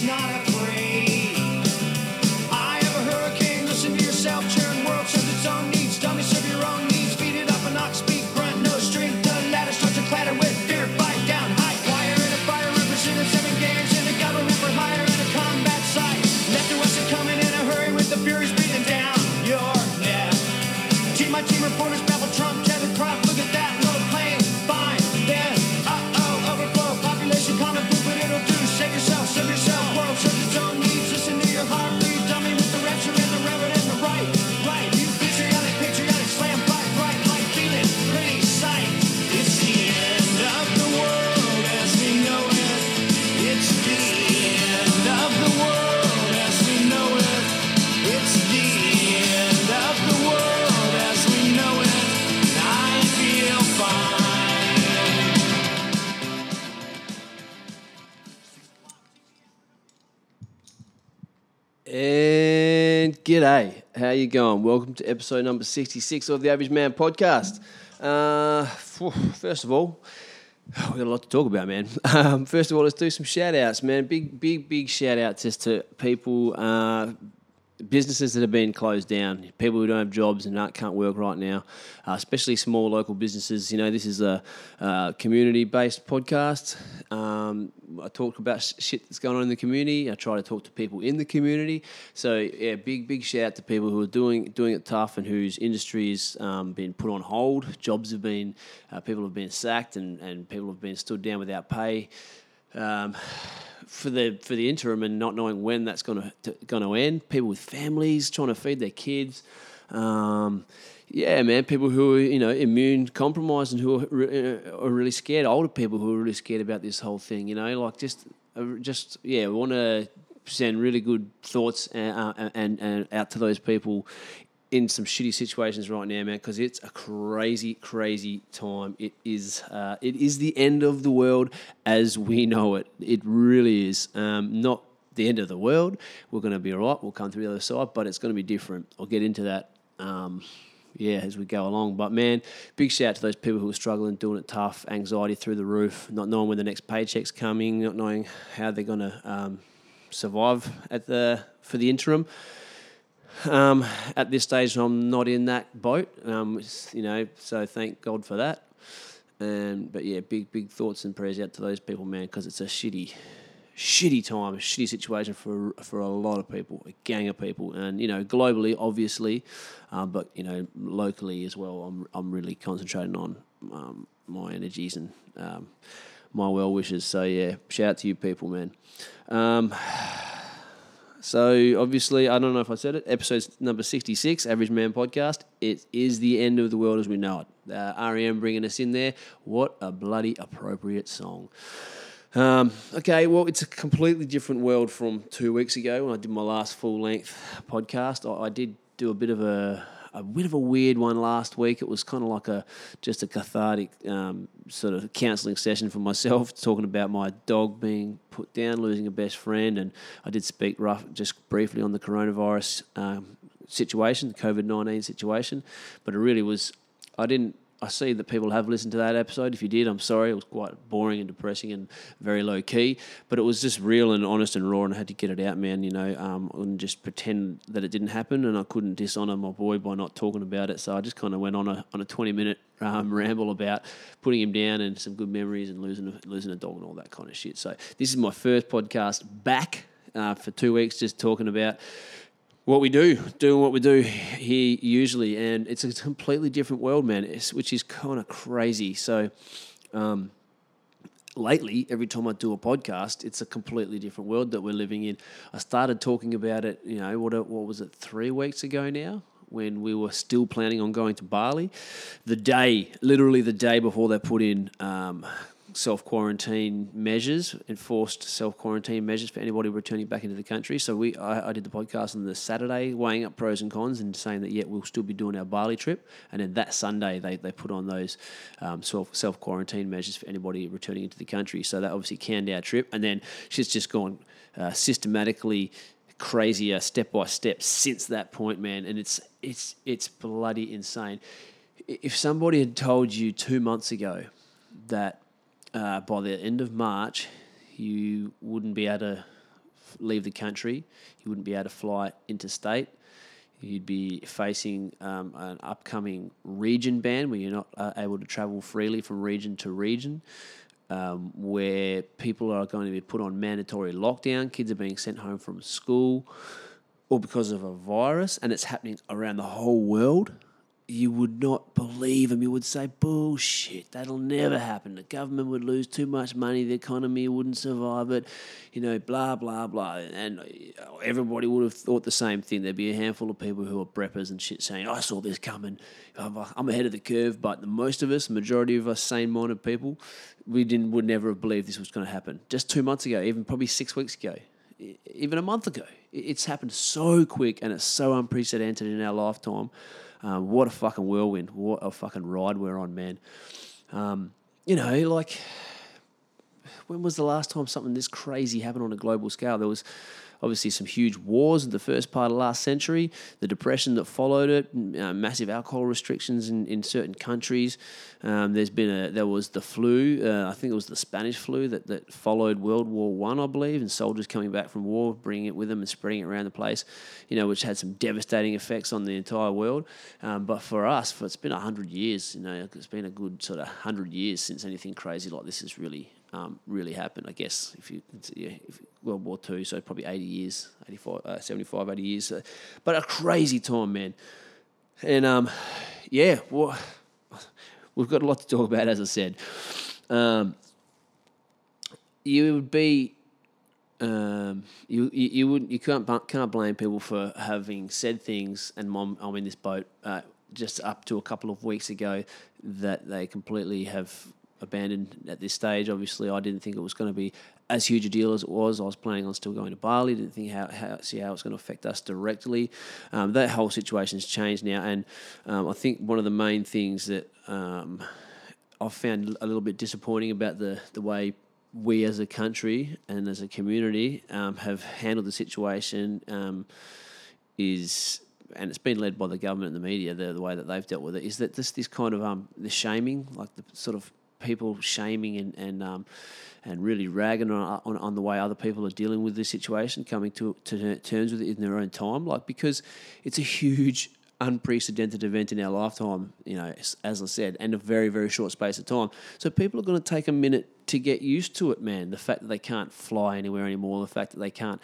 he's not afraid. G'day, how you going? Welcome to episode number sixty-six of the Average Man podcast. Uh, first of all, we got a lot to talk about, man. Um, first of all, let's do some shout outs, man. Big, big, big shout outs just to people, uh, businesses that have been closed down, people who don't have jobs and can't work right now, uh, especially small local businesses. You know, this is a uh, community based podcast. Um, I talk about sh- shit that's going on in the community. I try to talk to people in the community. So yeah, big big shout out to people who are doing doing it tough and whose industries um, been put on hold. Jobs have been uh, people have been sacked and, and people have been stood down without pay. Um, for the for the interim and not knowing when that's going to going to end. People with families trying to feed their kids. Um, yeah, man. People who are you know immune compromised and who are, re- uh, are really scared. Older people who are really scared about this whole thing. You know, like just uh, just yeah, want to send really good thoughts and, uh, and and out to those people in some shitty situations right now, man, because it's a crazy, crazy time. It is, uh, it is the end of the world as we know it. It really is. Um, not the end of the world. We're going to be all right. We'll come through the other side, but it's going to be different. I'll get into that. Um, yeah, as we go along. But man, big shout out to those people who are struggling, doing it tough, anxiety through the roof, not knowing when the next paycheck's coming, not knowing how they're going to um, survive at the for the interim. Um, at this stage, I'm not in that boat. Um, you know, so thank God for that. And but yeah, big big thoughts and prayers out to those people, man, because it's a shitty, shitty time, a shitty situation for for a lot of people, a gang of people, and you know, globally, obviously, um, but you know, locally as well. I'm I'm really concentrating on um, my energies and um, my well wishes. So yeah, shout out to you people, man. So obviously, I don't know if I said it. Episode number sixty-six, Average Man Podcast. It is the end of the world as we know it. Uh, REM bringing us in there. What a bloody appropriate song. Um, okay, well, it's a completely different world from two weeks ago when I did my last full-length podcast. I, I did do a bit of a a bit of a weird one last week. It was kind of like a just a cathartic um, sort of counselling session for myself, talking about my dog being put down, losing a best friend, and I did speak rough just briefly on the coronavirus um, situation, the COVID nineteen situation, but it really was. I didn't. I see that people have listened to that episode. If you did, I'm sorry. It was quite boring and depressing and very low key. But it was just real and honest and raw, and I had to get it out, man. You know, um, and just pretend that it didn't happen. And I couldn't dishonour my boy by not talking about it. So I just kind of went on a on a 20 minute um, ramble about putting him down and some good memories and losing a, losing a dog and all that kind of shit. So this is my first podcast back uh, for two weeks, just talking about what we do, doing what we do here usually, and it's a completely different world, man. It's, which is kind of crazy. So, um, lately, every time I do a podcast, it's a completely different world that we're living in. I started talking about it, you know, what what was it, three weeks ago now, when we were still planning on going to Bali. The day, literally the day before they put in. Um, Self quarantine measures, enforced self quarantine measures for anybody returning back into the country. So we, I, I did the podcast on the Saturday, weighing up pros and cons, and saying that yeah, we'll still be doing our Bali trip. And then that Sunday, they, they put on those um, self self quarantine measures for anybody returning into the country. So that obviously canned our trip. And then she's just gone uh, systematically crazier step by step since that point, man. And it's it's it's bloody insane. If somebody had told you two months ago that uh, by the end of March you wouldn't be able to leave the country. You wouldn't be able to fly interstate. You'd be facing um, an upcoming region ban where you're not uh, able to travel freely from region to region, um, where people are going to be put on mandatory lockdown. Kids are being sent home from school or because of a virus, and it's happening around the whole world. You would not believe them. You would say, bullshit, that'll never happen. The government would lose too much money, the economy wouldn't survive it, you know, blah, blah, blah. And uh, everybody would have thought the same thing. There'd be a handful of people who are preppers and shit saying, I saw this coming, I'm I'm ahead of the curve. But the most of us, majority of us sane minded people, we didn't would never have believed this was going to happen. Just two months ago, even probably six weeks ago, even a month ago. It's happened so quick and it's so unprecedented in our lifetime. Um, what a fucking whirlwind! What a fucking ride we're on, man. Um, you know, like when was the last time something this crazy happened on a global scale? There was obviously some huge wars in the first part of last century, the depression that followed it, uh, massive alcohol restrictions in, in certain countries. Um, there's been a there was the flu. Uh, I think it was the Spanish flu that, that followed World War One, I, believe, and soldiers coming back from war, bringing it with them and spreading it around the place. You know, which had some devastating effects on the entire world. Um, but for us, for it's been hundred years. You know, it's been a good sort of hundred years since anything crazy like this has really um, really happened. I guess if you yeah, if World War Two, so probably eighty years, 85, uh, 75, 80 years. Uh, but a crazy time, man. And um, yeah, well, we've got a lot to talk about, as I said. Um, you would be. Um, you, you you would you can't can't blame people for having said things and mom I'm in this boat uh, just up to a couple of weeks ago that they completely have abandoned at this stage. Obviously, I didn't think it was going to be as huge a deal as it was. I was planning on still going to Bali. Didn't think how, how see how it's going to affect us directly. Um, that whole situation's changed now, and um, I think one of the main things that um, I've found a little bit disappointing about the the way we as a country and as a community um, have handled the situation um, is, and it's been led by the government and the media, the, the way that they've dealt with it, is that this this kind of um, the shaming, like the sort of people shaming and and um, and really ragging on, on on the way other people are dealing with this situation, coming to to terms with it in their own time, like because it's a huge unprecedented event in our lifetime, you know, as, I said, and a very, very short space of time. So people are going to take a minute to get used to it, man. The fact that they can't fly anywhere anymore, the fact that they can't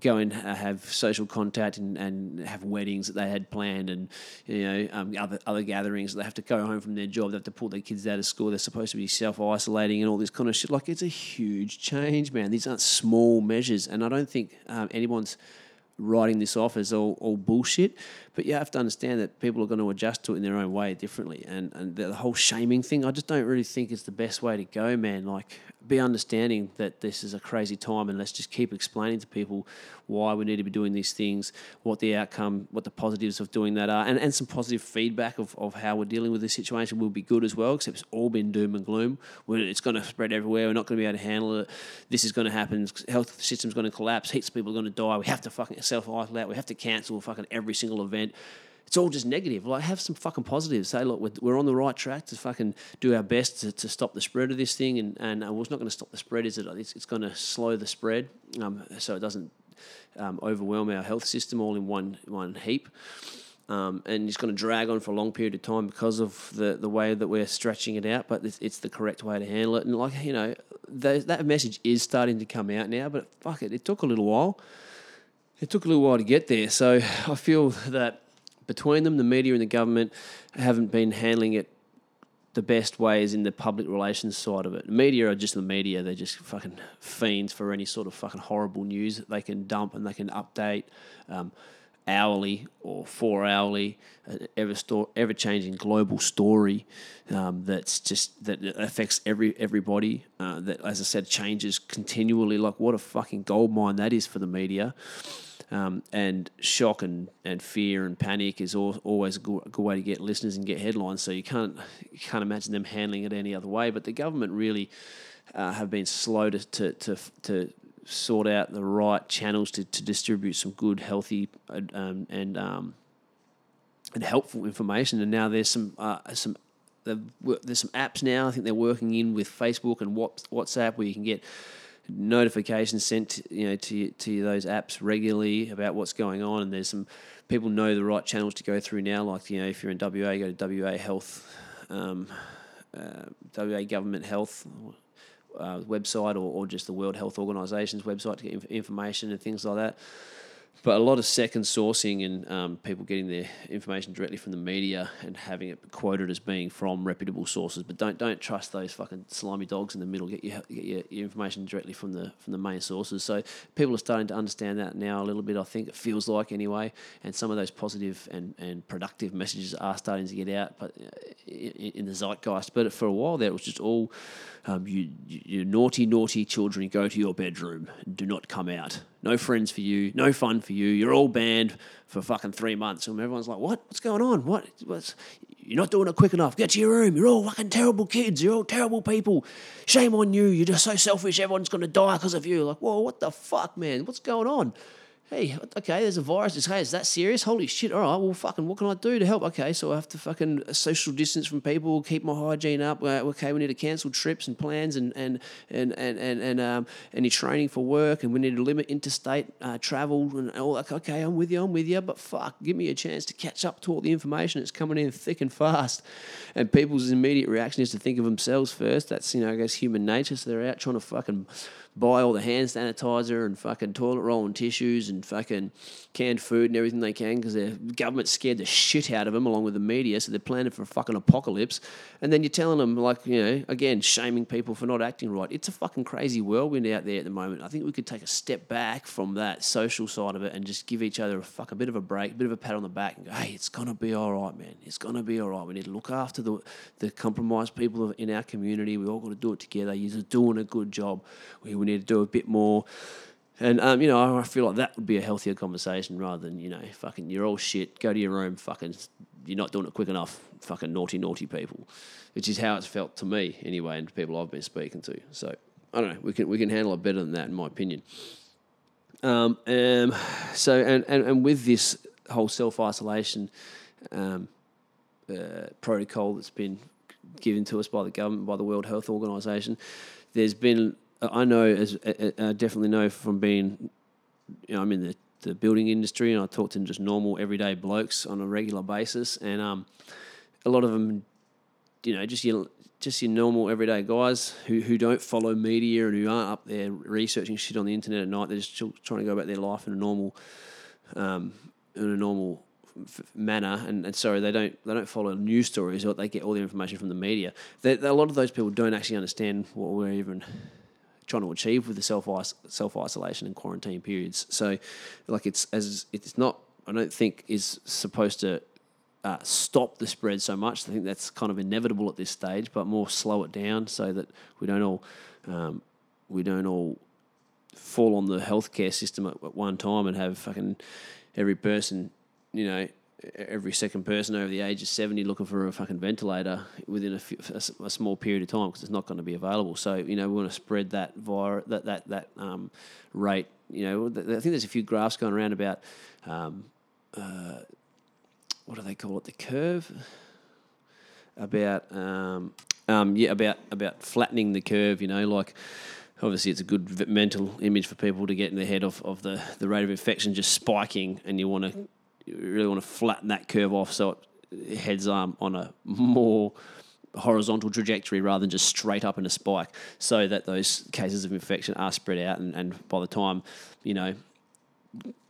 go and have social contact and, and have weddings that they had planned and you know um, other other gatherings they have to go home from their job they have to pull their kids out of school they're supposed to be self isolating and all this kind of shit like it's a huge change man these aren't small measures and I don't think um, anyone's writing this off as all, all bullshit. But you have to understand that people are going to adjust to it in their own way differently. And, and the whole shaming thing, I just don't really think is the best way to go, man. Like, be understanding that this is a crazy time and let's just keep explaining to people why we need to be doing these things, what the outcome, what the positives of doing that are, and, and some positive feedback of, of how we're dealing with this situation will be good as well, except it's all been doom and gloom. When it's going to spread everywhere, we're not going to be able to handle it. This is going to happen. Health system's going to collapse. Heaps of people are going to die. We have to fucking self isolate. We have to cancel fucking every single event it's all just negative. Like, have some fucking positives. Say, look, we're, we're on the right track to fucking do our best to, to stop the spread of this thing. And, and uh, well, it's not going to stop the spread, is it? It's, it's going to slow the spread um, so it doesn't um, overwhelm our health system all in one, one heap. Um, and it's going to drag on for a long period of time because of the, the way that we're stretching it out, but it's, it's the correct way to handle it. And, like, you know, th- that message is starting to come out now, but fuck it, it took a little while. It took a little while to get there. So I feel that between them, the media and the government haven't been handling it the best ways in the public relations side of it. The media are just the media. They're just fucking fiends for any sort of fucking horrible news that they can dump and they can update um, hourly or four hourly, uh, ever sto- ever changing global story um, that's just that affects every everybody. Uh, that, as I said, changes continually. Like what a fucking gold mine that is for the media. Um, and shock and, and fear and panic is al- always a good, good way to get listeners and get headlines. So you can't you can't imagine them handling it any other way. But the government really uh, have been slow to, to to to sort out the right channels to, to distribute some good, healthy, um, and um, and helpful information. And now there's some uh, some there's some apps now. I think they're working in with Facebook and WhatsApp where you can get notifications sent you know to to those apps regularly about what's going on, and there's some people know the right channels to go through now. Like you know, if you're in WA, go to WA Health, um, uh, WA Government Health. Uh, website or, or just the World Health Organization's website to get inf- information and things like that but a lot of second sourcing and um, people getting their information directly from the media and having it quoted as being from reputable sources. But don't don't trust those fucking slimy dogs in the middle. Get your get your, your information directly from the from the main sources. So people are starting to understand that now a little bit. I think it feels like anyway, and some of those positive and, and productive messages are starting to get out, but uh, in, in the zeitgeist. But for a while there, it was just all um, you, you, naughty, naughty children, go to your bedroom. Do not come out. No friends for you. No fun for you. You're all banned for fucking three months. And everyone's like, what? What's going on? What? What's... You're not doing it quick enough. Get to your room. You're all fucking terrible kids. You're all terrible people. Shame on you. You're just so selfish. Everyone's going to die because of you. Like, whoa, what the fuck, man? What's going on? Hey, okay, there's a virus. It's, hey, is that serious? Holy shit! All right, well, fucking, what can I do to help? Okay, so I have to fucking social distance from people, keep my hygiene up. Okay, we need to cancel trips and plans and and and and and, and um, any training for work, and we need to limit interstate uh, travel and all that. Okay, I'm with you. I'm with you. But fuck, give me a chance to catch up to all the information that's coming in thick and fast. And people's immediate reaction is to think of themselves first. That's you know, I guess human nature. So they're out trying to fucking buy all the hand sanitizer and fucking toilet roll and tissues and fucking canned food and everything they can because the government scared the shit out of them along with the media, so they're planning for a fucking apocalypse. And then you're telling them, like, you know, again, shaming people for not acting right. It's a fucking crazy whirlwind out there at the moment. I think we could take a step back from that social side of it and just give each other a fuck a bit of a break, a bit of a pat on the back, and go, hey, it's gonna be all right, man. It's gonna be all right. We need to look after the the compromised people in our community. We all got to do it together. You're doing a good job. We, need to do a bit more. And um, you know, I feel like that would be a healthier conversation rather than you know, fucking you're all shit. Go to your room, fucking. You're not doing it quick enough, fucking naughty, naughty people, which is how it's felt to me anyway, and people I've been speaking to. So I don't know. We can we can handle it better than that, in my opinion. Um, um so and, and and with this whole self isolation um, uh, protocol that's been given to us by the government, by the World Health Organization, there's been I know as I definitely know from being, you know, I'm in the, the building industry and I talk to just normal everyday blokes on a regular basis, and um, a lot of them, you know, just your just your normal everyday guys who, who don't follow media and who aren't up there researching shit on the internet at night. They're just trying to go about their life in a normal, um, in a normal manner, and, and sorry, they don't they don't follow news stories or they get all the information from the media. They, a lot of those people don't actually understand what we're even trying to achieve with the self self isolation and quarantine periods. So, like it's as it's not. I don't think is supposed to uh, stop the spread so much. I think that's kind of inevitable at this stage, but more slow it down so that we don't all um, we don't all fall on the healthcare system at, at one time and have fucking every person, you know, every second person over the age of 70 looking for a fucking ventilator within a, few, a, a small period of time because it's not going to be available. So, you know, we want to spread that via that, that, that um, rate. You know, I think there's a few graphs going around about um, uh, what do they call it? The curve? About, um, um, yeah, about, about flattening the curve, you know, like obviously it's a good mental image for people to get in their head of, of the, the rate of infection just spiking and you want to you really want to flatten that curve off so it heads um, on a more horizontal trajectory rather than just straight up in a spike so that those cases of infection are spread out and, and by the time you know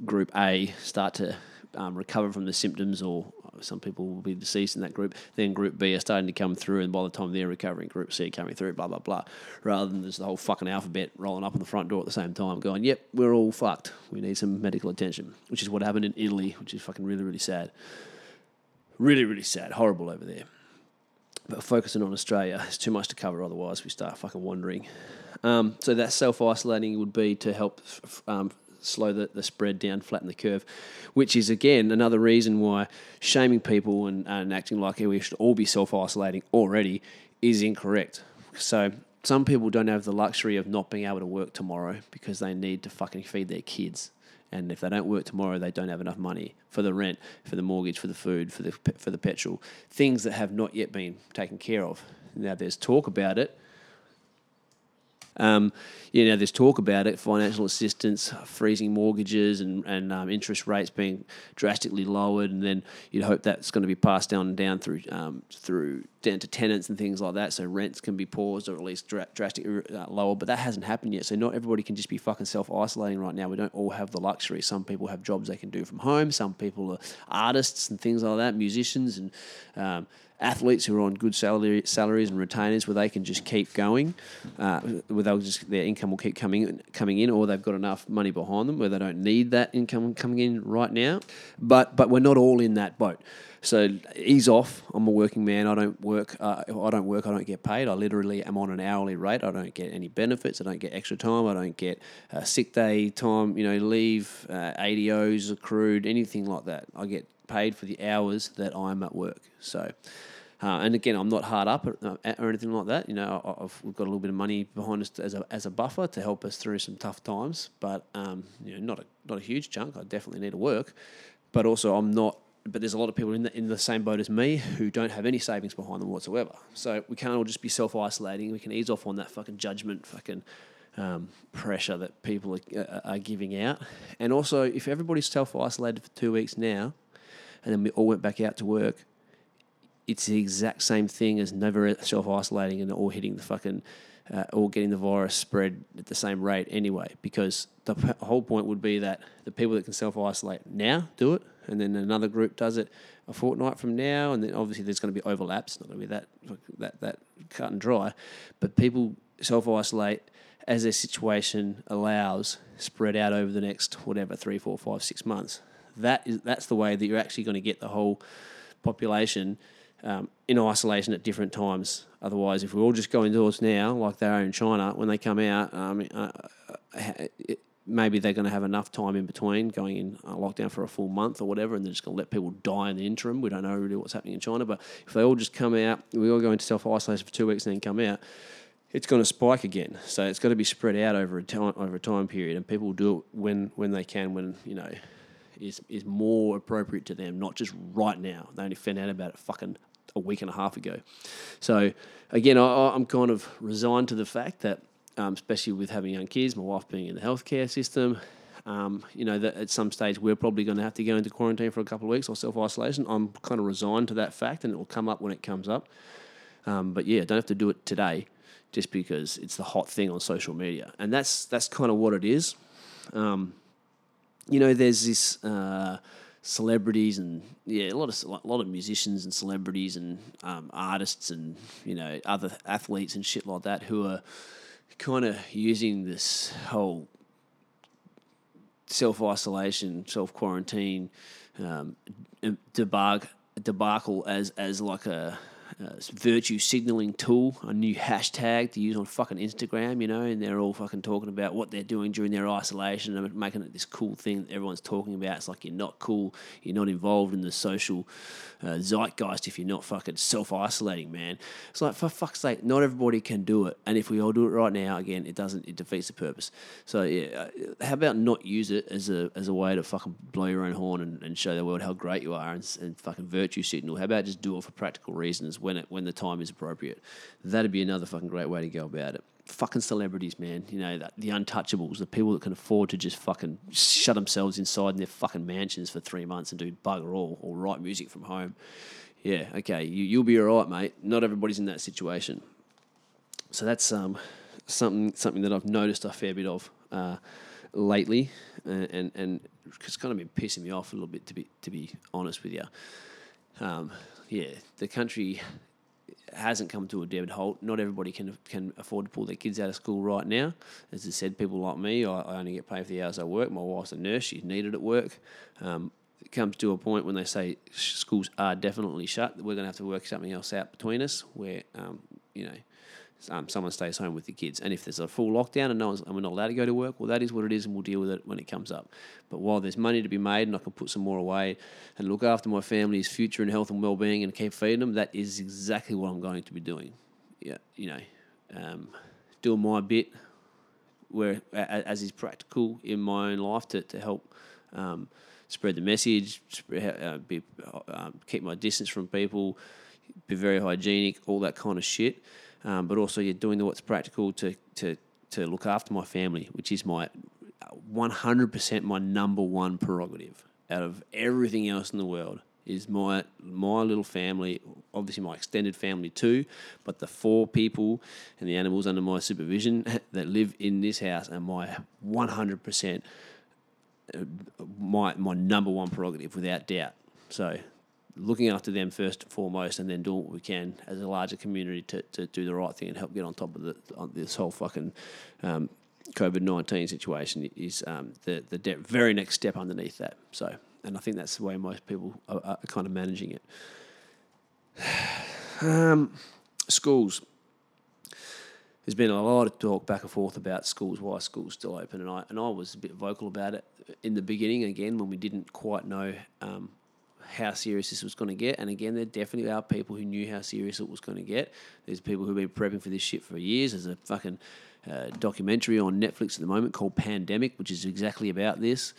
group A start to um, recover from the symptoms or some people will be deceased in that group. Then Group B are starting to come through, and by the time they're recovering, Group C coming through, blah blah blah. Rather than there's the whole fucking alphabet rolling up on the front door at the same time, going, "Yep, we're all fucked. We need some medical attention," which is what happened in Italy, which is fucking really really sad. Really really sad, horrible over there. But focusing on Australia, it's too much to cover. Otherwise, we start fucking wandering. Um, so that self isolating would be to help um, slow the, the spread down, flatten the curve, which is again another reason why shaming people and, and acting like we should all be self isolating already is incorrect. So some people don't have the luxury of not being able to work tomorrow because they need to fucking feed their kids. And if they don't work tomorrow, they don't have enough money for the rent, for the mortgage, for the food, for the for the petrol, things that have not yet been taken care of. Now there's talk about it, Um, you know, there's talk about it, financial assistance, freezing mortgages, and and um, interest rates being drastically lowered, and then you'd hope that's going to be passed down and down through um, through down to tenants and things like that, so rents can be paused or at least dra- drastically uh, lower. But that hasn't happened yet, so not everybody can just be fucking self isolating right now. We don't all have the luxury. Some people have jobs they can do from home. Some people are artists and things like that, musicians and um, athletes who are on good salary, salaries and retainers where they can just keep going, uh, where they'll just their income will keep coming coming in, or they've got enough money behind them where they don't need that income coming in right now. But but we're not all in that boat. So ease off. I'm a working man. I don't work. Uh, I don't work. I don't get paid. I literally am on an hourly rate. I don't get any benefits. I don't get extra time. I don't get uh, sick day time. You know, leave, uh, ADOs accrued, anything like that. I get paid for the hours that I'm at work. So. Uh, and again, I'm not hard up or, uh, or anything like that. You know, I've, we've got a little bit of money behind us as a, as a buffer to help us through some tough times, but um, you know, not a not a huge chunk. I definitely need to work, but also I'm not. But there's a lot of people in the in the same boat as me who don't have any savings behind them whatsoever. So we can't all just be self isolating. We can ease off on that fucking judgment, fucking. Um, pressure that people are, are, are giving out, and also if everybody's self isolated for two weeks now, and then we all went back out to work, it's the exact same thing as never self isolating and all hitting the fucking, uh, all getting the virus spread at the same rate anyway. Because the p- whole point would be that the people that can self isolate now do it, and then another group does it a fortnight from now, and then obviously there's going to be overlaps. Not going to be that that that cut and dry, but people self isolate as their situation allows, spread out over the next whatever three, four, five, six months. That is that's the way that you're actually going to get the whole population um, in isolation at different times. Otherwise, if we all just go indoors now, like they are in China, when they come out, um, uh, uh, it, maybe they're going to have enough time in between going in uh, lockdown for a full month or whatever, and they're just going to let people die in the interim. We don't know really what's happening in China, but if they all just come out, we all go into self isolation for two weeks and then come out. It's going to spike again, so it's got to be spread out over a time over a time period, and people will do it when when they can, when you know is is more appropriate to them, not just right now. They only found out about it fucking a week and a half ago. So again, I, I'm kind of resigned to the fact that, um, especially with having young kids, my wife being in the healthcare system. Um, you know that at some stage we're probably going to have to go into quarantine for a couple of weeks or self isolation. I'm kind of resigned to that fact, and it will come up when it comes up. Um, but yeah, don't have to do it today, just because it's the hot thing on social media, and that's that's kind of what it is. Um, you know, there's this uh, celebrities and yeah, a lot of a lot of musicians and celebrities and um, artists and you know other athletes and shit like that who are kind of using this whole self isolation, self quarantine um, debacle, debacle as as like a, a virtue signaling tool, a new hashtag to use on fucking Instagram, you know, and they're all fucking talking about what they're doing during their isolation and making it this cool thing that everyone's talking about. It's like you're not cool, you're not involved in the social uh, zeitgeist if you're not fucking self isolating, man. It's like for fuck's sake, not everybody can do it, and if we all do it right now, again, it doesn't, it defeats the purpose. So yeah, uh, how about not use it as a as a way to fucking blow your own horn and, and show the world how great you are and, and fucking virtue signal? How about just do it for practical reasons when it when the time is appropriate? That'd be another fucking great way to go about it. Fucking celebrities, man. You know, the, the untouchables, the people that can afford to just fucking shut themselves inside in their fucking mansions for three months and do bugger all or write music from home. Yeah, okay, you, you'll be all right, mate. Not everybody's in that situation. So that's um, something something that I've noticed a fair bit of uh, lately, and, and and it's kind of been pissing me off a little bit to be to be honest with you. Um, yeah, the country hasn't come to a dead halt. Not everybody can can afford to pull their kids out of school right now. As I said, people like me, I, I only get paid for the hours I work. My wife's a nurse; she's needed at work. Um, it comes to a point when they say schools are definitely shut. We're going to have to work something else out between us, where um, you know um, someone stays home with the kids. And if there's a full lockdown and no one's, and we're not allowed to go to work, well, that is what it is, and we'll deal with it when it comes up. But while there's money to be made, and I can put some more away and look after my family's future and health and well-being, and keep feeding them, that is exactly what I'm going to be doing. Yeah, you know, um, doing my bit where as is practical in my own life to to help. Um, Spread the message, spread, uh, be, um, keep my distance from people, be very hygienic, all that kind of shit. Um, but also, you're doing what's practical to to to look after my family, which is my 100% my number one prerogative out of everything else in the world is my my little family, obviously my extended family too, but the four people and the animals under my supervision that live in this house are my 100% uh, my my number one prerogative without doubt. So looking after them first and foremost, and then doing what we can as a larger community to, to do the right thing and help get on top of the, on this whole fucking um, COVID nineteen situation is um, the the de- very next step underneath that. So, and I think that's the way most people are, are kind of managing it. Um, schools. There's been a lot of talk back and forth about schools, why schools still open, and I and I was a bit vocal about it in the beginning. Again, when we didn't quite know um, how serious this was going to get. And again, there definitely are people who knew how serious it was going to get. There's people who've been prepping for this shit for years. There's a fucking uh, documentary on Netflix at the moment called Pandemic, which is exactly about this.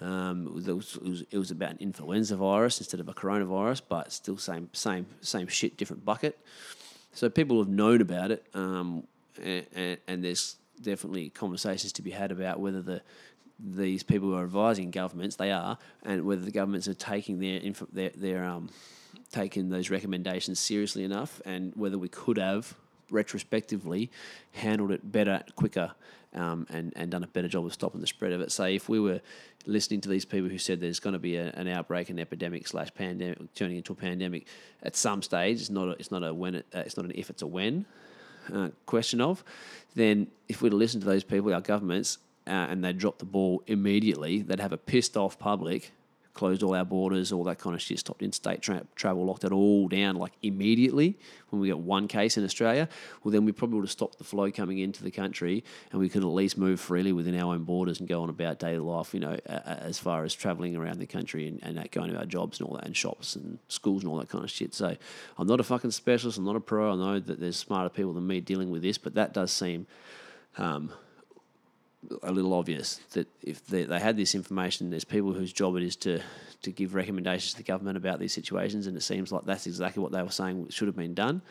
Um, it, was, it, was, it was about an influenza virus instead of a coronavirus, but still same same same shit, different bucket. So people have known about it, um, and, and, and there's definitely conversations to be had about whether the these people who are advising governments, they are, and whether the governments are taking their their, their um, taking those recommendations seriously enough, and whether we could have retrospectively handled it better, quicker, um, and and done a better job of stopping the spread of it. Say if we were listening to these people who said there's going to be a, an outbreak, an epidemic slash pandemic turning into a pandemic at some stage, it's not a, it's not a when it, uh, it's not an if, it's a when. Uh, question of, then if we'd listen to those people, our governments, uh, and they dropped the ball immediately, they'd have a pissed off public, closed all our borders, all that kind of shit, stopped interstate tra- travel, locked it all down like immediately when we got one case in Australia. Well, then we probably would have stopped the flow coming into the country and we could at least move freely within our own borders and go on about daily life, you know, as far as traveling around the country and, and going to our jobs and all that, and shops and schools and all that kind of shit. So I'm not a fucking specialist, I'm not a pro. I know that there's smarter people than me dealing with this, but that does seem. Um, a little obvious that if they, they had this information, there's people whose job it is to, to give recommendations to the government about these situations, and it seems like that's exactly what they were saying should have been done,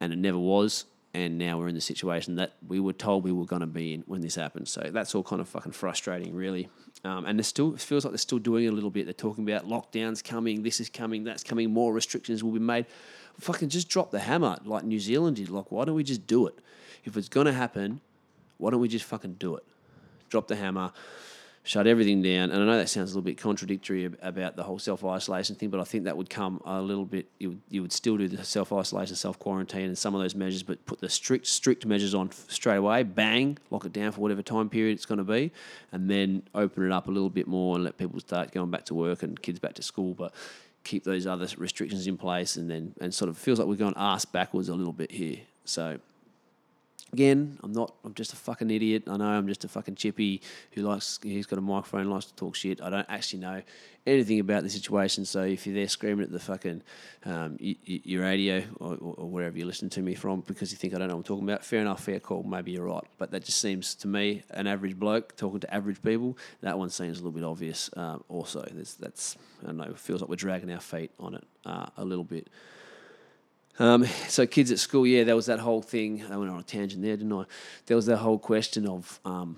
and it never was. And now we're in the situation that we were told we were going to be in when this happened. So that's all kind of fucking frustrating, really. Um, and it still feels like they're still doing it a little bit. They're talking about lockdowns coming, this is coming, that's coming, more restrictions will be made. Fucking just drop the hammer like New Zealand did. Like, why don't we just do it? If it's going to happen, why don't we just fucking do it? Drop the hammer, shut everything down. And I know that sounds a little bit contradictory about the whole self isolation thing, but I think that would come a little bit. You would, you would still do the self isolation, self quarantine, and some of those measures, but put the strict strict measures on straight away. Bang, lock it down for whatever time period it's going to be, and then open it up a little bit more and let people start going back to work and kids back to school. But keep those other restrictions in place, and then and sort of feels like we're going ass backwards a little bit here. So Again, I'm not. I'm just a fucking idiot. I know I'm just a fucking chippy who likes. He's got a microphone, likes to talk shit. I don't actually know anything about the situation. So if you're there screaming at the fucking um, your radio or, or, wherever you listen to me from because you think I don't know what I'm talking about, fair enough, fair call. Maybe you're right. But that just seems to me an average bloke talking to average people. That one seems a little bit obvious. Um, also, that's, that's I don't know. Feels like we're dragging our feet on it uh, a little bit. Um, so kids at school, yeah, there was that whole thing. I went on a tangent there, didn't I? There was that whole question of um,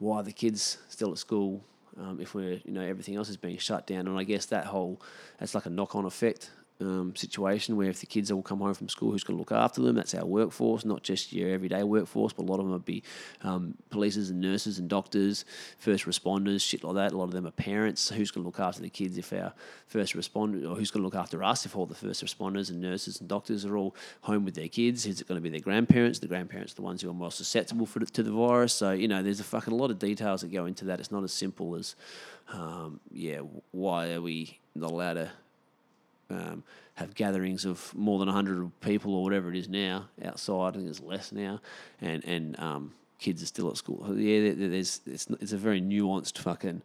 why the kids still at school um, if we're you know everything else is being shut down, and I guess that whole that's like a knock on effect um, situation where if the kids all come home from school, who's going to look after them? That's our workforce, not just your everyday workforce, but a lot of them would be um, polices and nurses and doctors, first responders, shit like that. A lot of them are parents. Who's going to look after the kids if our first responders, or who's going to look after us if all the first responders and nurses and doctors are all home with their kids? Is it going to be their grandparents? The grandparents are the ones who are more susceptible for, to the virus. So, you know, there's a fucking lot of details that go into that. It's not as simple as, um, yeah, why are we not allowed to um, have gatherings of more than 100 people or whatever it is now outside. I think there's less now. And, and um, kids are still at school. Yeah, there's, it's, it's a very nuanced fucking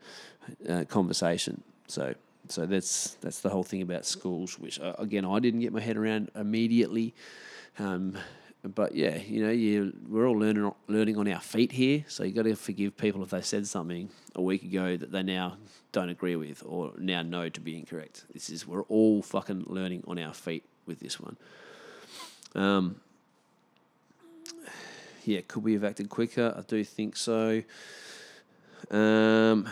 uh, conversation. So so that's that's the whole thing about schools, which uh, again I didn't get my head around immediately. Um, but yeah, you know, you we're all learning learning on our feet here. So you got to forgive people if they said something a week ago that they now don't agree with or now know to be incorrect. This is we're all fucking learning on our feet with this one. Um, yeah, could we have acted quicker? I do think so. Um,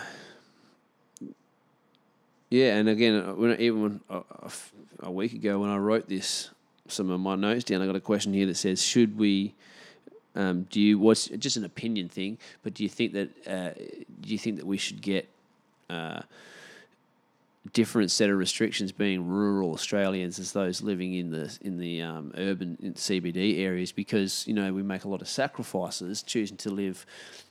yeah, and again, when even when, uh, a week ago when I wrote this, some of my notes down, I got a question here that says, "Should we?" Um, do you what's just an opinion thing? But do you think that uh, do you think that we should get uh, different set of restrictions being rural Australians as those living in the in the um, urban in CBD areas because you know we make a lot of sacrifices choosing to live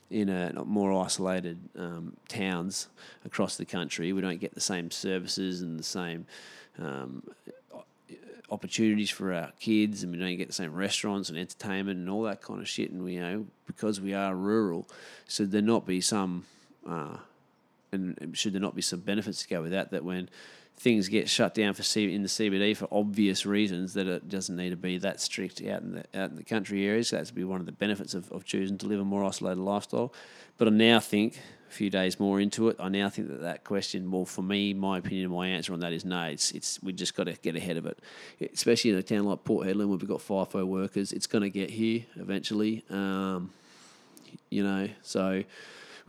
in a more isolated um, towns across the country. We don't get the same services and the same um, opportunities for our kids, and we don't get the same restaurants and entertainment and all that kind of shit. And we you know because we are rural, so there not be some. Uh, and should there not be some benefits to go with that? That when things get shut down for C- in the CBD for obvious reasons, that it doesn't need to be that strict out in the out in the country areas. So that's be one of the benefits of, of choosing to live a more isolated lifestyle. But I now think a few days more into it, I now think that that question, well, for me, my opinion, my answer on that is no. It's it's we just got to get ahead of it, especially in a town like Port Hedland where we've got FIFO workers. It's going to get here eventually. Um, you know, so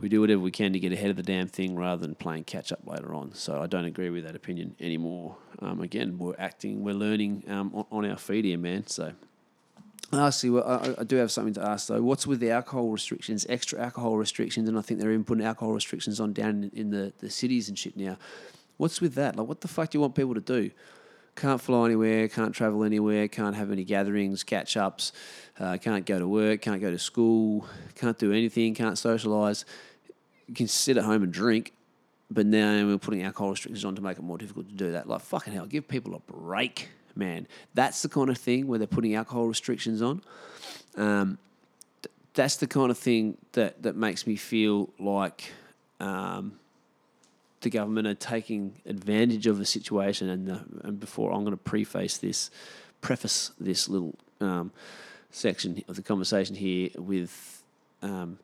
we do whatever we can to get ahead of the damn thing rather than playing catch up later on. So I don't agree with that opinion anymore. Um, again, we're acting, we're learning um, on, on, our feet here, man. So. Lastly, well, I, I do have something to ask though. What's with the alcohol restrictions, extra alcohol restrictions, and I think they're even putting alcohol restrictions on down in, in the, the cities and shit now. What's with that? Like, what the fuck do you want people to do? can't fly anywhere, can't travel anywhere, can't have any gatherings, catch ups, uh, can't go to work, can't go to school, can't do anything, can't socialise. You can sit at home and drink, but now we're putting alcohol restrictions on to make it more difficult to do that. Like, fucking hell, give people a break, man. That's the kind of thing where they're putting alcohol restrictions on. Um, th- that's the kind of thing that, that makes me feel like. Um, the government are taking advantage of the situation. And, uh, and before I'm going to preface this, preface this little um, section of the conversation here with um,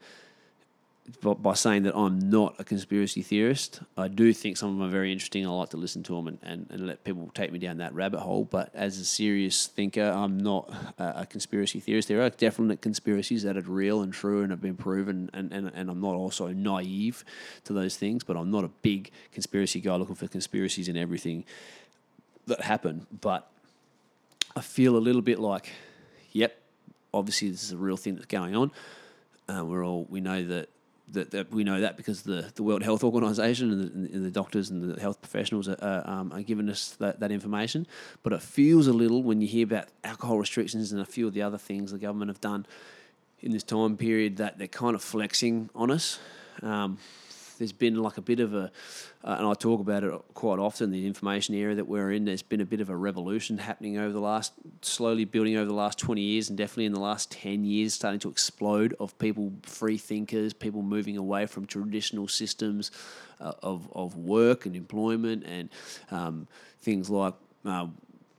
by saying that I'm not a conspiracy theorist. I do think some of them are very interesting. I like to listen to them and, and, and let people take me down that rabbit hole. But as a serious thinker, I'm not a, conspiracy theorist. There are definite conspiracies that are real and true and have been proven, and, and, and I'm not also naive to those things, but I'm not a big conspiracy guy looking for conspiracies in everything that happen. But I feel a little bit like, yep, obviously this is a real thing that's going on. Uh, we're all we know that that, that we know that because the, the World Health Organization and the, and the doctors and the health professionals are, are, um, are giving us that, that information. But it feels a little when you hear about alcohol restrictions and a few of the other things the government have done in this time period that they're kind of flexing on us. Um, there's been like a bit of a, uh, and I talk about it quite often, the information area that we're in, there's been a bit of a revolution happening over the last, slowly building over the last 20 years and definitely in the last 10 years, starting to explode of people, free thinkers, people moving away from traditional systems uh, of, of work and employment and um, things like uh,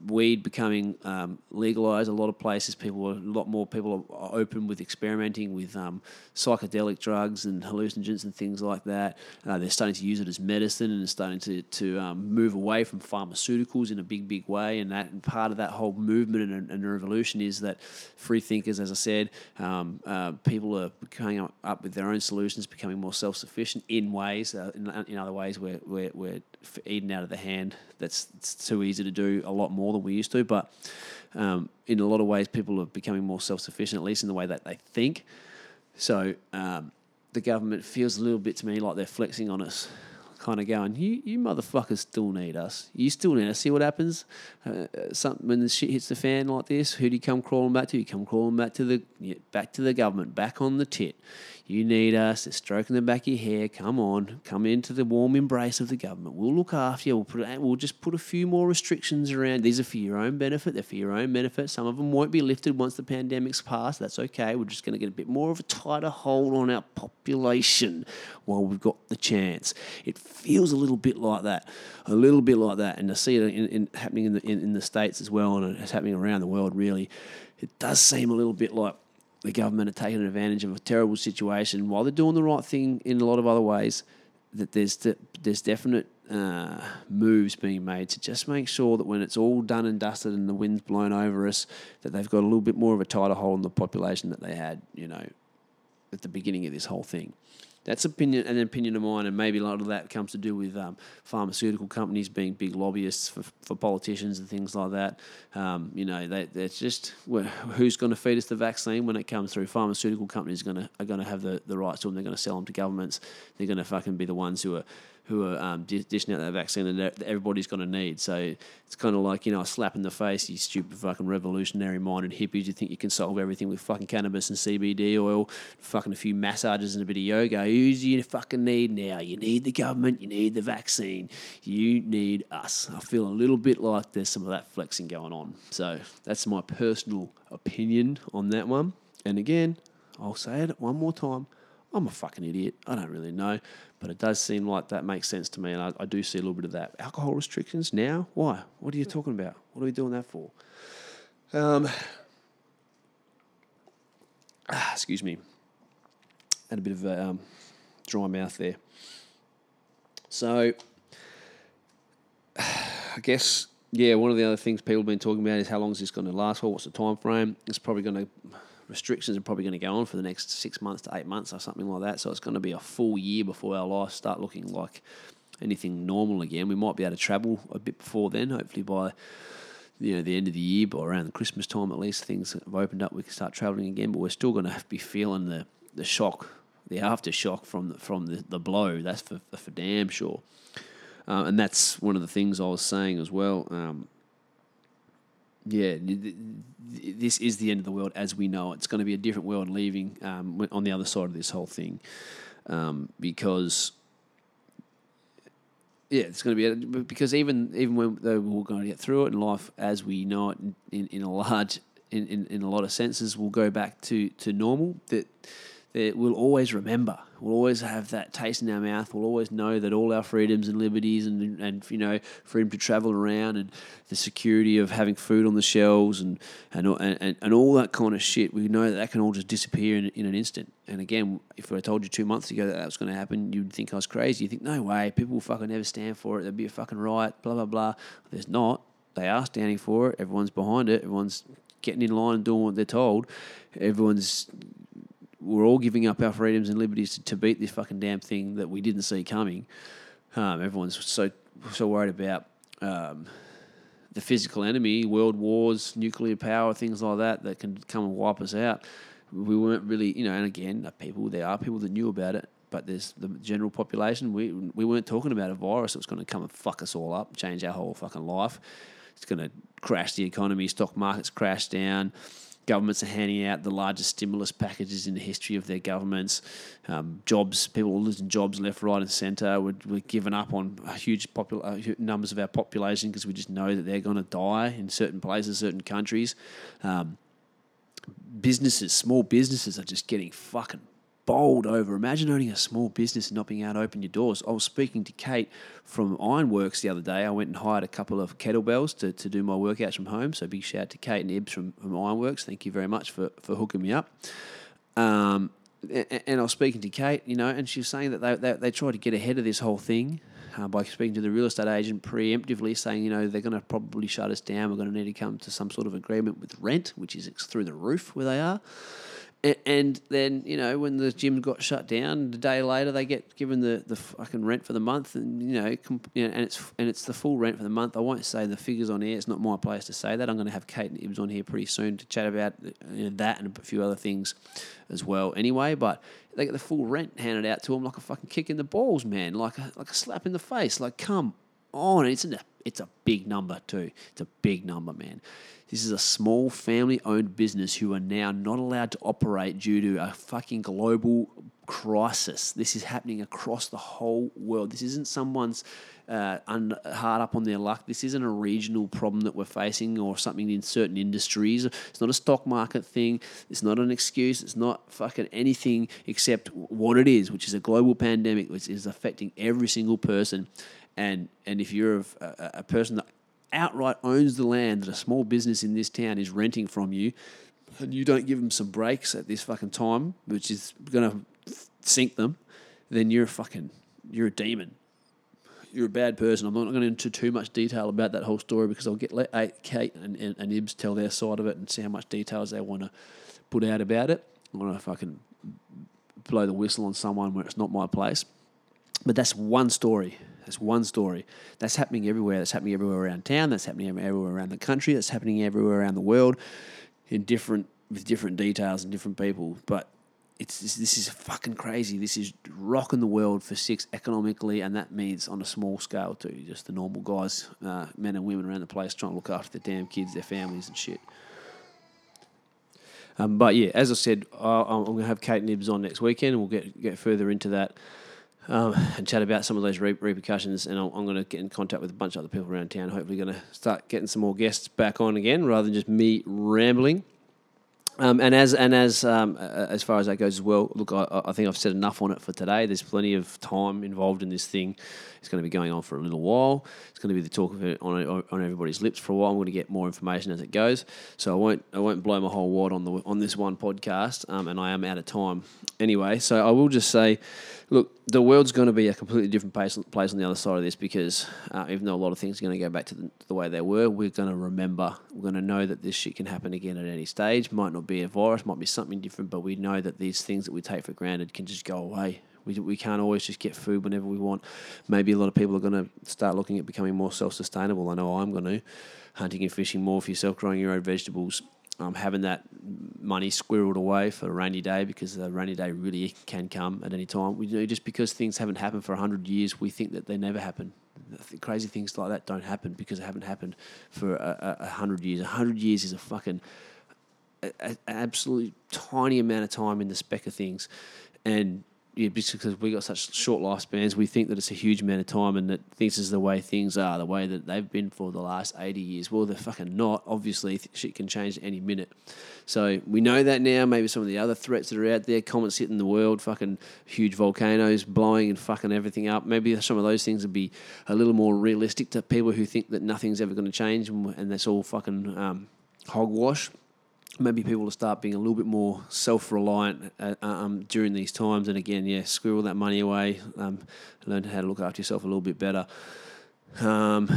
weed becoming um, legalized, a lot of places people a lot more people are open with experimenting with um, psychedelic drugs and hallucinogens and things like that. Uh, they're starting to use it as medicine and starting to to um, move away from pharmaceuticals in a big big way. And that and part of that whole movement and, and revolution is that free thinkers, as I said, um, uh, people are coming up, with their own solutions, becoming more self sufficient in ways, uh, in, in other ways where we're, we're eating out of the hand. That's too easy to do a lot more than we used to. But um, in a lot of ways, people are becoming more self sufficient, at least in the way that they think. So um, the government feels a little bit to me like they're flexing on us, kind of going, "You, you motherfuckers still need us. You still need us. See what happens uh, some, when the shit hits the fan like this. Who do you come crawling back to? You come crawling back to the back to the government, back on the tit. You need us. They're stroking the back of your hair. Come on, come into the warm embrace of the government. We'll look after you. We'll put we'll just put a few more restrictions around. These are for your own benefit. They're for your own benefit. Some of them won't be lifted once the pandemic's passed. That's okay. We're just going to get a bit more of a tighter hold on our population while we've got the chance. It feels a little bit like that, a little bit like that, and to see it in, in, happening in the in, in the states as well, and it's happening around the world. Really, it does seem a little bit like the government are taking advantage of a terrible situation while they're doing the right thing in a lot of other ways. That there's de- there's definite uh, moves being made to just make sure that when it's all done and dusted and the wind's blown over us, that they've got a little bit more of a tighter hold on the population that they had, you know, at the beginning of this whole thing. That's opinion, an opinion of mine, and maybe a lot of that comes to do with um, pharmaceutical companies being big lobbyists for, for politicians and things like that. Um, you know, they, it's just who's going to feed us the vaccine when it comes through. Pharmaceutical companies are going to are going to have the, the rights to them. They're going to sell them to governments. They're going to fucking be the ones who are who are um, dishing out that vaccine that everybody's going to need. So it's kind of like, you know, a slap in the face, you stupid fucking revolutionary minded hippies. You think you can solve everything with fucking cannabis and CBD oil, fucking a few massages and a bit of yoga. Who's you fucking need now? You need the government, you need the vaccine, you need us. I feel a little bit like there's some of that flexing going on. So that's my personal opinion on that one. And again, I'll say it one more time. I'm a fucking idiot. I don't really know. But it does seem like that makes sense to me. And I, I do see a little bit of that. Alcohol restrictions now? Why? What are you talking about? What are we doing that for? Um, ah, excuse me. Had a bit of a um, dry mouth there. So, I guess, yeah, one of the other things people have been talking about is how long is this going to last for? What's the time frame? It's probably going to restrictions are probably going to go on for the next six months to eight months or something like that. So it's going to be a full year before our lives start looking like anything normal again. We might be able to travel a bit before then. Hopefully by you know the end of the year, but around Christmas time at least, things have opened up. We can start traveling again. But we're still going to be feeling the the shock, the aftershock from the, from the, the blow. That's for for damn sure. Uh, and that's one of the things I was saying as well. Um, yeah, this is the end of the world as we know it. It's going to be a different world leaving um, on the other side of this whole thing, um, because yeah, it's going to be because even even when though we're going to get through it in life as we know it in, in, a large in, in, in a lot of senses, we'll go back to to normal. That that we'll always remember. We'll always have that taste in our mouth. We'll always know that all our freedoms and liberties and, and you know freedom to travel around and the security of having food on the shelves and and, and, and all that kind of shit. We know that that can all just disappear in, in an instant. And again, if I told you two months ago that that was going to happen, you'd think I was crazy. You think no way, people will fucking never stand for it. There'd be a fucking riot. Blah blah blah. There's not. They are standing for it. Everyone's behind it. Everyone's getting in line and doing what they're told. Everyone's we're all giving up our freedoms and liberties to, to beat this fucking damn thing that we didn't see coming. Um, everyone's so so worried about um, the physical enemy, world wars, nuclear power, things like that that can come and wipe us out. We weren't really, you know, and again, people there are people that knew about it, but there's the general population. We we weren't talking about a virus that was going to come and fuck us all up, change our whole fucking life. It's going to crash the economy, stock markets crash down governments are handing out the largest stimulus packages in the history of their governments. Um, jobs, people are losing jobs left, right, and centre. We're, we're giving up on huge popul- uh, numbers of our population because we just know that they're going to die in certain places, certain countries. Um, businesses, small businesses, are just getting fucking bowled over. Imagine owning a small business and not being able to open your doors. I was speaking to Kate from Ironworks the other day. I went and hired a couple of kettlebells to, to do my workouts from home. So big shout out to Kate and Ibs from, from Ironworks. Thank you very much for, for hooking me up. Um, and, and I was speaking to Kate, you know, and she was saying that they, they, they tried to get ahead of this whole thing uh, by speaking to the real estate agent preemptively, saying, you know, they're going to probably shut us down. We're going to need to come to some sort of agreement with rent, which is through the roof where they are. And then you know when the gym got shut down, the day later they get given the, the fucking rent for the month, and you know, comp- you know, and it's and it's the full rent for the month. I won't say the figures on air; it's not my place to say that. I'm going to have Kate and Ibs on here pretty soon to chat about you know, that and a few other things as well. Anyway, but they get the full rent handed out to them like a fucking kick in the balls, man, like a like a slap in the face. Like, come on, it's a it's a big number too. It's a big number, man. This is a small family owned business who are now not allowed to operate due to a fucking global crisis. This is happening across the whole world. This isn't someone's uh, un- hard up on their luck. This isn't a regional problem that we're facing or something in certain industries. It's not a stock market thing. It's not an excuse. It's not fucking anything except what it is, which is a global pandemic which is affecting every single person. And, and if you're a, a person that outright owns the land that a small business in this town is renting from you, and you don't give them some breaks at this fucking time, which is going to sink them, then you're a fucking, you're a demon. you're a bad person. I'm not going into too much detail about that whole story because I'll get let eh, Kate and, and, and Ibs tell their side of it and see how much details they want to put out about it. I want to fucking blow the whistle on someone where it's not my place. But that's one story. That's one story. That's happening everywhere. That's happening everywhere around town. That's happening everywhere around the country. That's happening everywhere around the world, in different with different details and different people. But it's this, this is fucking crazy. This is rocking the world for six economically, and that means on a small scale too. Just the normal guys, uh, men and women around the place trying to look after their damn kids, their families, and shit. Um, but yeah, as I said, I, I'm going to have Kate Nibs on next weekend, and we'll get get further into that um, and chat about some of those re- repercussions. And I'm, I'm going to get in contact with a bunch of other people around town. Hopefully, going to start getting some more guests back on again, rather than just me rambling. Um, and as and as um, as far as that goes as well, look, I, I think I've said enough on it for today. There's plenty of time involved in this thing. It's going to be going on for a little while. It's going to be the talk of it on on everybody's lips for a while. I'm going to get more information as it goes, so I won't I won't blow my whole wad on the on this one podcast. Um, and I am out of time anyway, so I will just say, look, the world's going to be a completely different place, place on the other side of this because uh, even though a lot of things are going to go back to the, the way they were, we're going to remember, we're going to know that this shit can happen again at any stage. Might not be a virus, might be something different, but we know that these things that we take for granted can just go away. We, we can't always just get food whenever we want. Maybe a lot of people are going to start looking at becoming more self sustainable. I know I'm going to. Hunting and fishing more for yourself, growing your own vegetables, um, having that money squirreled away for a rainy day because a rainy day really can come at any time. We you know just because things haven't happened for hundred years, we think that they never happen. Crazy things like that don't happen because they haven't happened for a, a, a hundred years. A hundred years is a fucking a, a, absolute tiny amount of time in the speck of things, and yeah, because we got such short lifespans, we think that it's a huge amount of time and that this is the way things are, the way that they've been for the last 80 years. Well, they're fucking not. Obviously, shit can change any minute. So we know that now. Maybe some of the other threats that are out there, comets hitting the world, fucking huge volcanoes blowing and fucking everything up. Maybe some of those things would be a little more realistic to people who think that nothing's ever going to change and, and that's all fucking um, hogwash maybe people will start being a little bit more self-reliant uh, um, during these times. And again, yeah, squirrel that money away, um, learn how to look after yourself a little bit better. Um,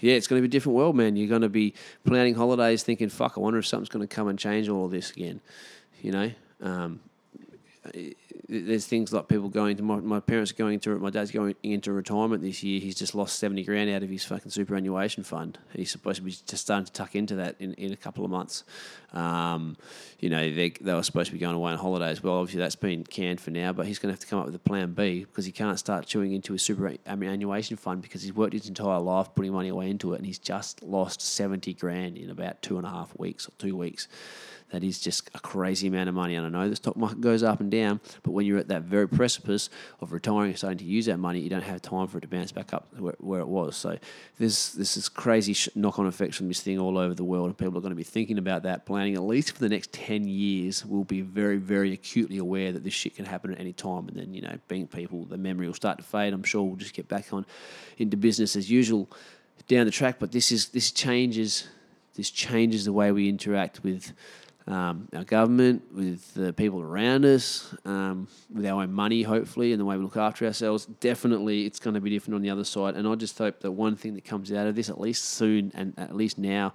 yeah, it's going to be a different world, man. You're going to be planning holidays, thinking, "Fuck, I wonder if something's going to come and change all of this again." You know, um, there's things like people going to my, my parents are going into my dad's going into retirement this year. He's just lost seventy grand out of his fucking superannuation fund. He's supposed to be just starting to tuck into that in, in a couple of months. Um, you know they they were supposed to be going away on holidays. Well, obviously that's been canned for now. But he's going to have to come up with a plan B because he can't start chewing into his superannuation fund because he's worked his entire life putting money away into it, and he's just lost seventy grand in about two and a half weeks or two weeks that is just a crazy amount of money. And I know the stock market goes up and down, but when you're at that very precipice of retiring, and starting to use that money, you don't have time for it to bounce back up where, where it was. So there's this is crazy sh- knock-on effects from this thing all over the world, and people are going to be thinking about that, planning at least for the next ten years. We'll be very, very acutely aware that this shit can happen at any time, and then you know, being people, the memory will start to fade. I'm sure we'll just get back on into business as usual down the track. But this is this changes this changes the way we interact with um, our government, with the people around us, um, with our own money, hopefully, and the way we look after ourselves. Definitely, it's going to be different on the other side. And I just hope that one thing that comes out of this, at least soon and at least now,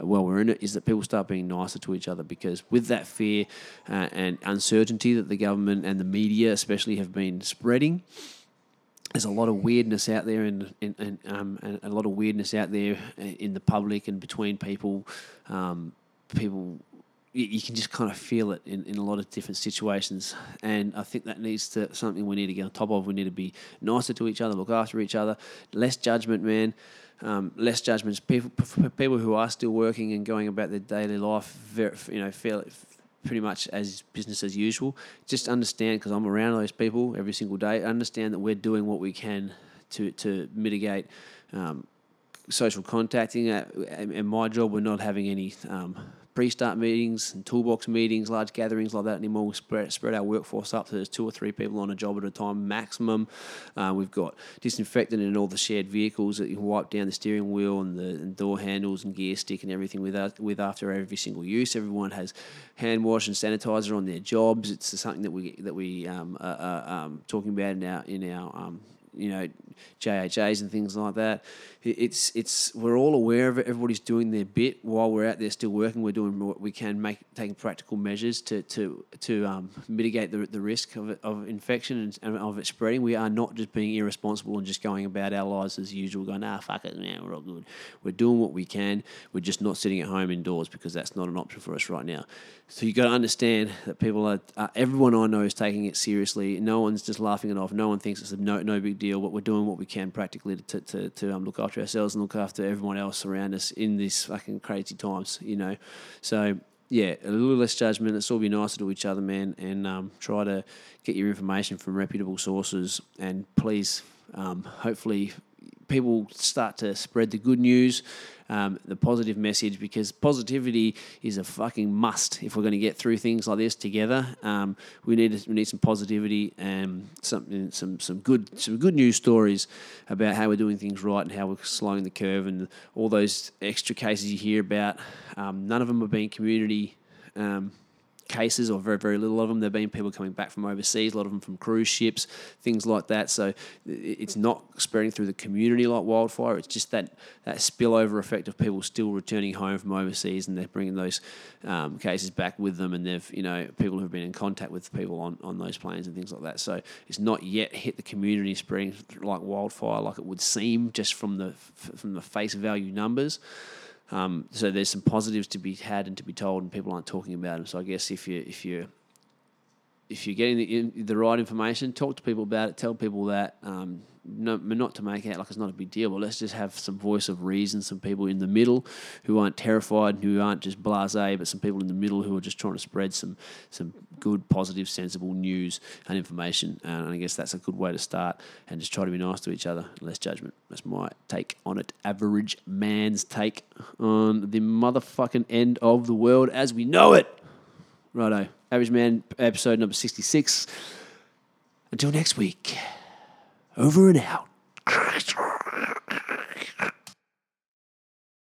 uh, while we're in it, is that people start being nicer to each other because with that fear uh, and uncertainty that the government and the media, especially, have been spreading, there's a lot of weirdness out there and, um, and a lot of weirdness out there in the public and between people. Um, people you, can just kind of feel it in, in a lot of different situations. And I think that needs to something we need to get on top of. We need to be nicer to each other, look after each other, less judgment, man. Um, less judgments. People, people who are still working and going about their daily life, very, you know, feel pretty much as business as usual. Just understand, because I'm around those people every single day. Understand that we're doing what we can to to mitigate um, social contacting. Uh, in my job, we're not having any um, pre-start meetings and toolbox meetings, large gatherings like that anymore. We spread, spread our workforce up so there's two or three people on a job at a time maximum. Uh, we've got disinfectant in all the shared vehicles that you can wipe down the steering wheel and the and door handles and gear stick and everything with, uh, with after every single use. Everyone has hand wash and sanitizer on their jobs. It's something that we that we um, are, are um, talking about in our in our um, you know, JHAs and things like that. It's it's we're all aware of it. Everybody's doing their bit while we're out there still working. We're doing what we can, make taking practical measures to to to um, mitigate the, the risk of of infection and, and of it spreading. We are not just being irresponsible and just going about our lives as usual, going ah fuck it, man, we're all good. We're doing what we can. We're just not sitting at home indoors because that's not an option for us right now. So you got to understand that people are. Uh, everyone I know is taking it seriously. No one's just laughing it off. No one thinks it's a no no big deal. But we're doing what we can practically to to, to um, look after ourselves and look after everyone else around us in these fucking crazy times. You know, so yeah, a little less judgment. Let's all be nicer to each other, man, and um, try to get your information from reputable sources. And please, um, hopefully, people start to spread the good news, um, the positive message, because positivity is a fucking must if we're going to get through things like this together. Um, we need we need some positivity and some some some good some good news stories about how we're doing things right and how we're slowing the curve and all those extra cases you hear about. Um, none of them have been community. Um, cases, or very, very little of them. There have been people coming back from overseas, a lot of them from cruise ships, things like that. So it's not spreading through the community like wildfire. It's just that, that spillover effect of people still returning home from overseas and they're bringing those um, cases back with them. And they've, you know, people who've been in contact with people on, on those planes and things like that. So it's not yet hit the community spreading like wildfire like it would seem just from the, from the face value numbers. Um, so there's some positives to be had and to be told, and people aren't talking about them. So I guess if you if you if you're getting the, the right information, talk to people about it. Tell people that um, no, not to make out like it's not a big deal, but let's just have some voice of reason. Some people in the middle who aren't terrified, and who aren't just blasé, but some people in the middle who are just trying to spread some some good, positive, sensible news and information. And I guess that's a good way to start. And just try to be nice to each other. Less judgment. That's my take on it. Average man's take on the motherfucking end of the world as we know it. Righto. Average Man, episode number 66. Until next week, over and out.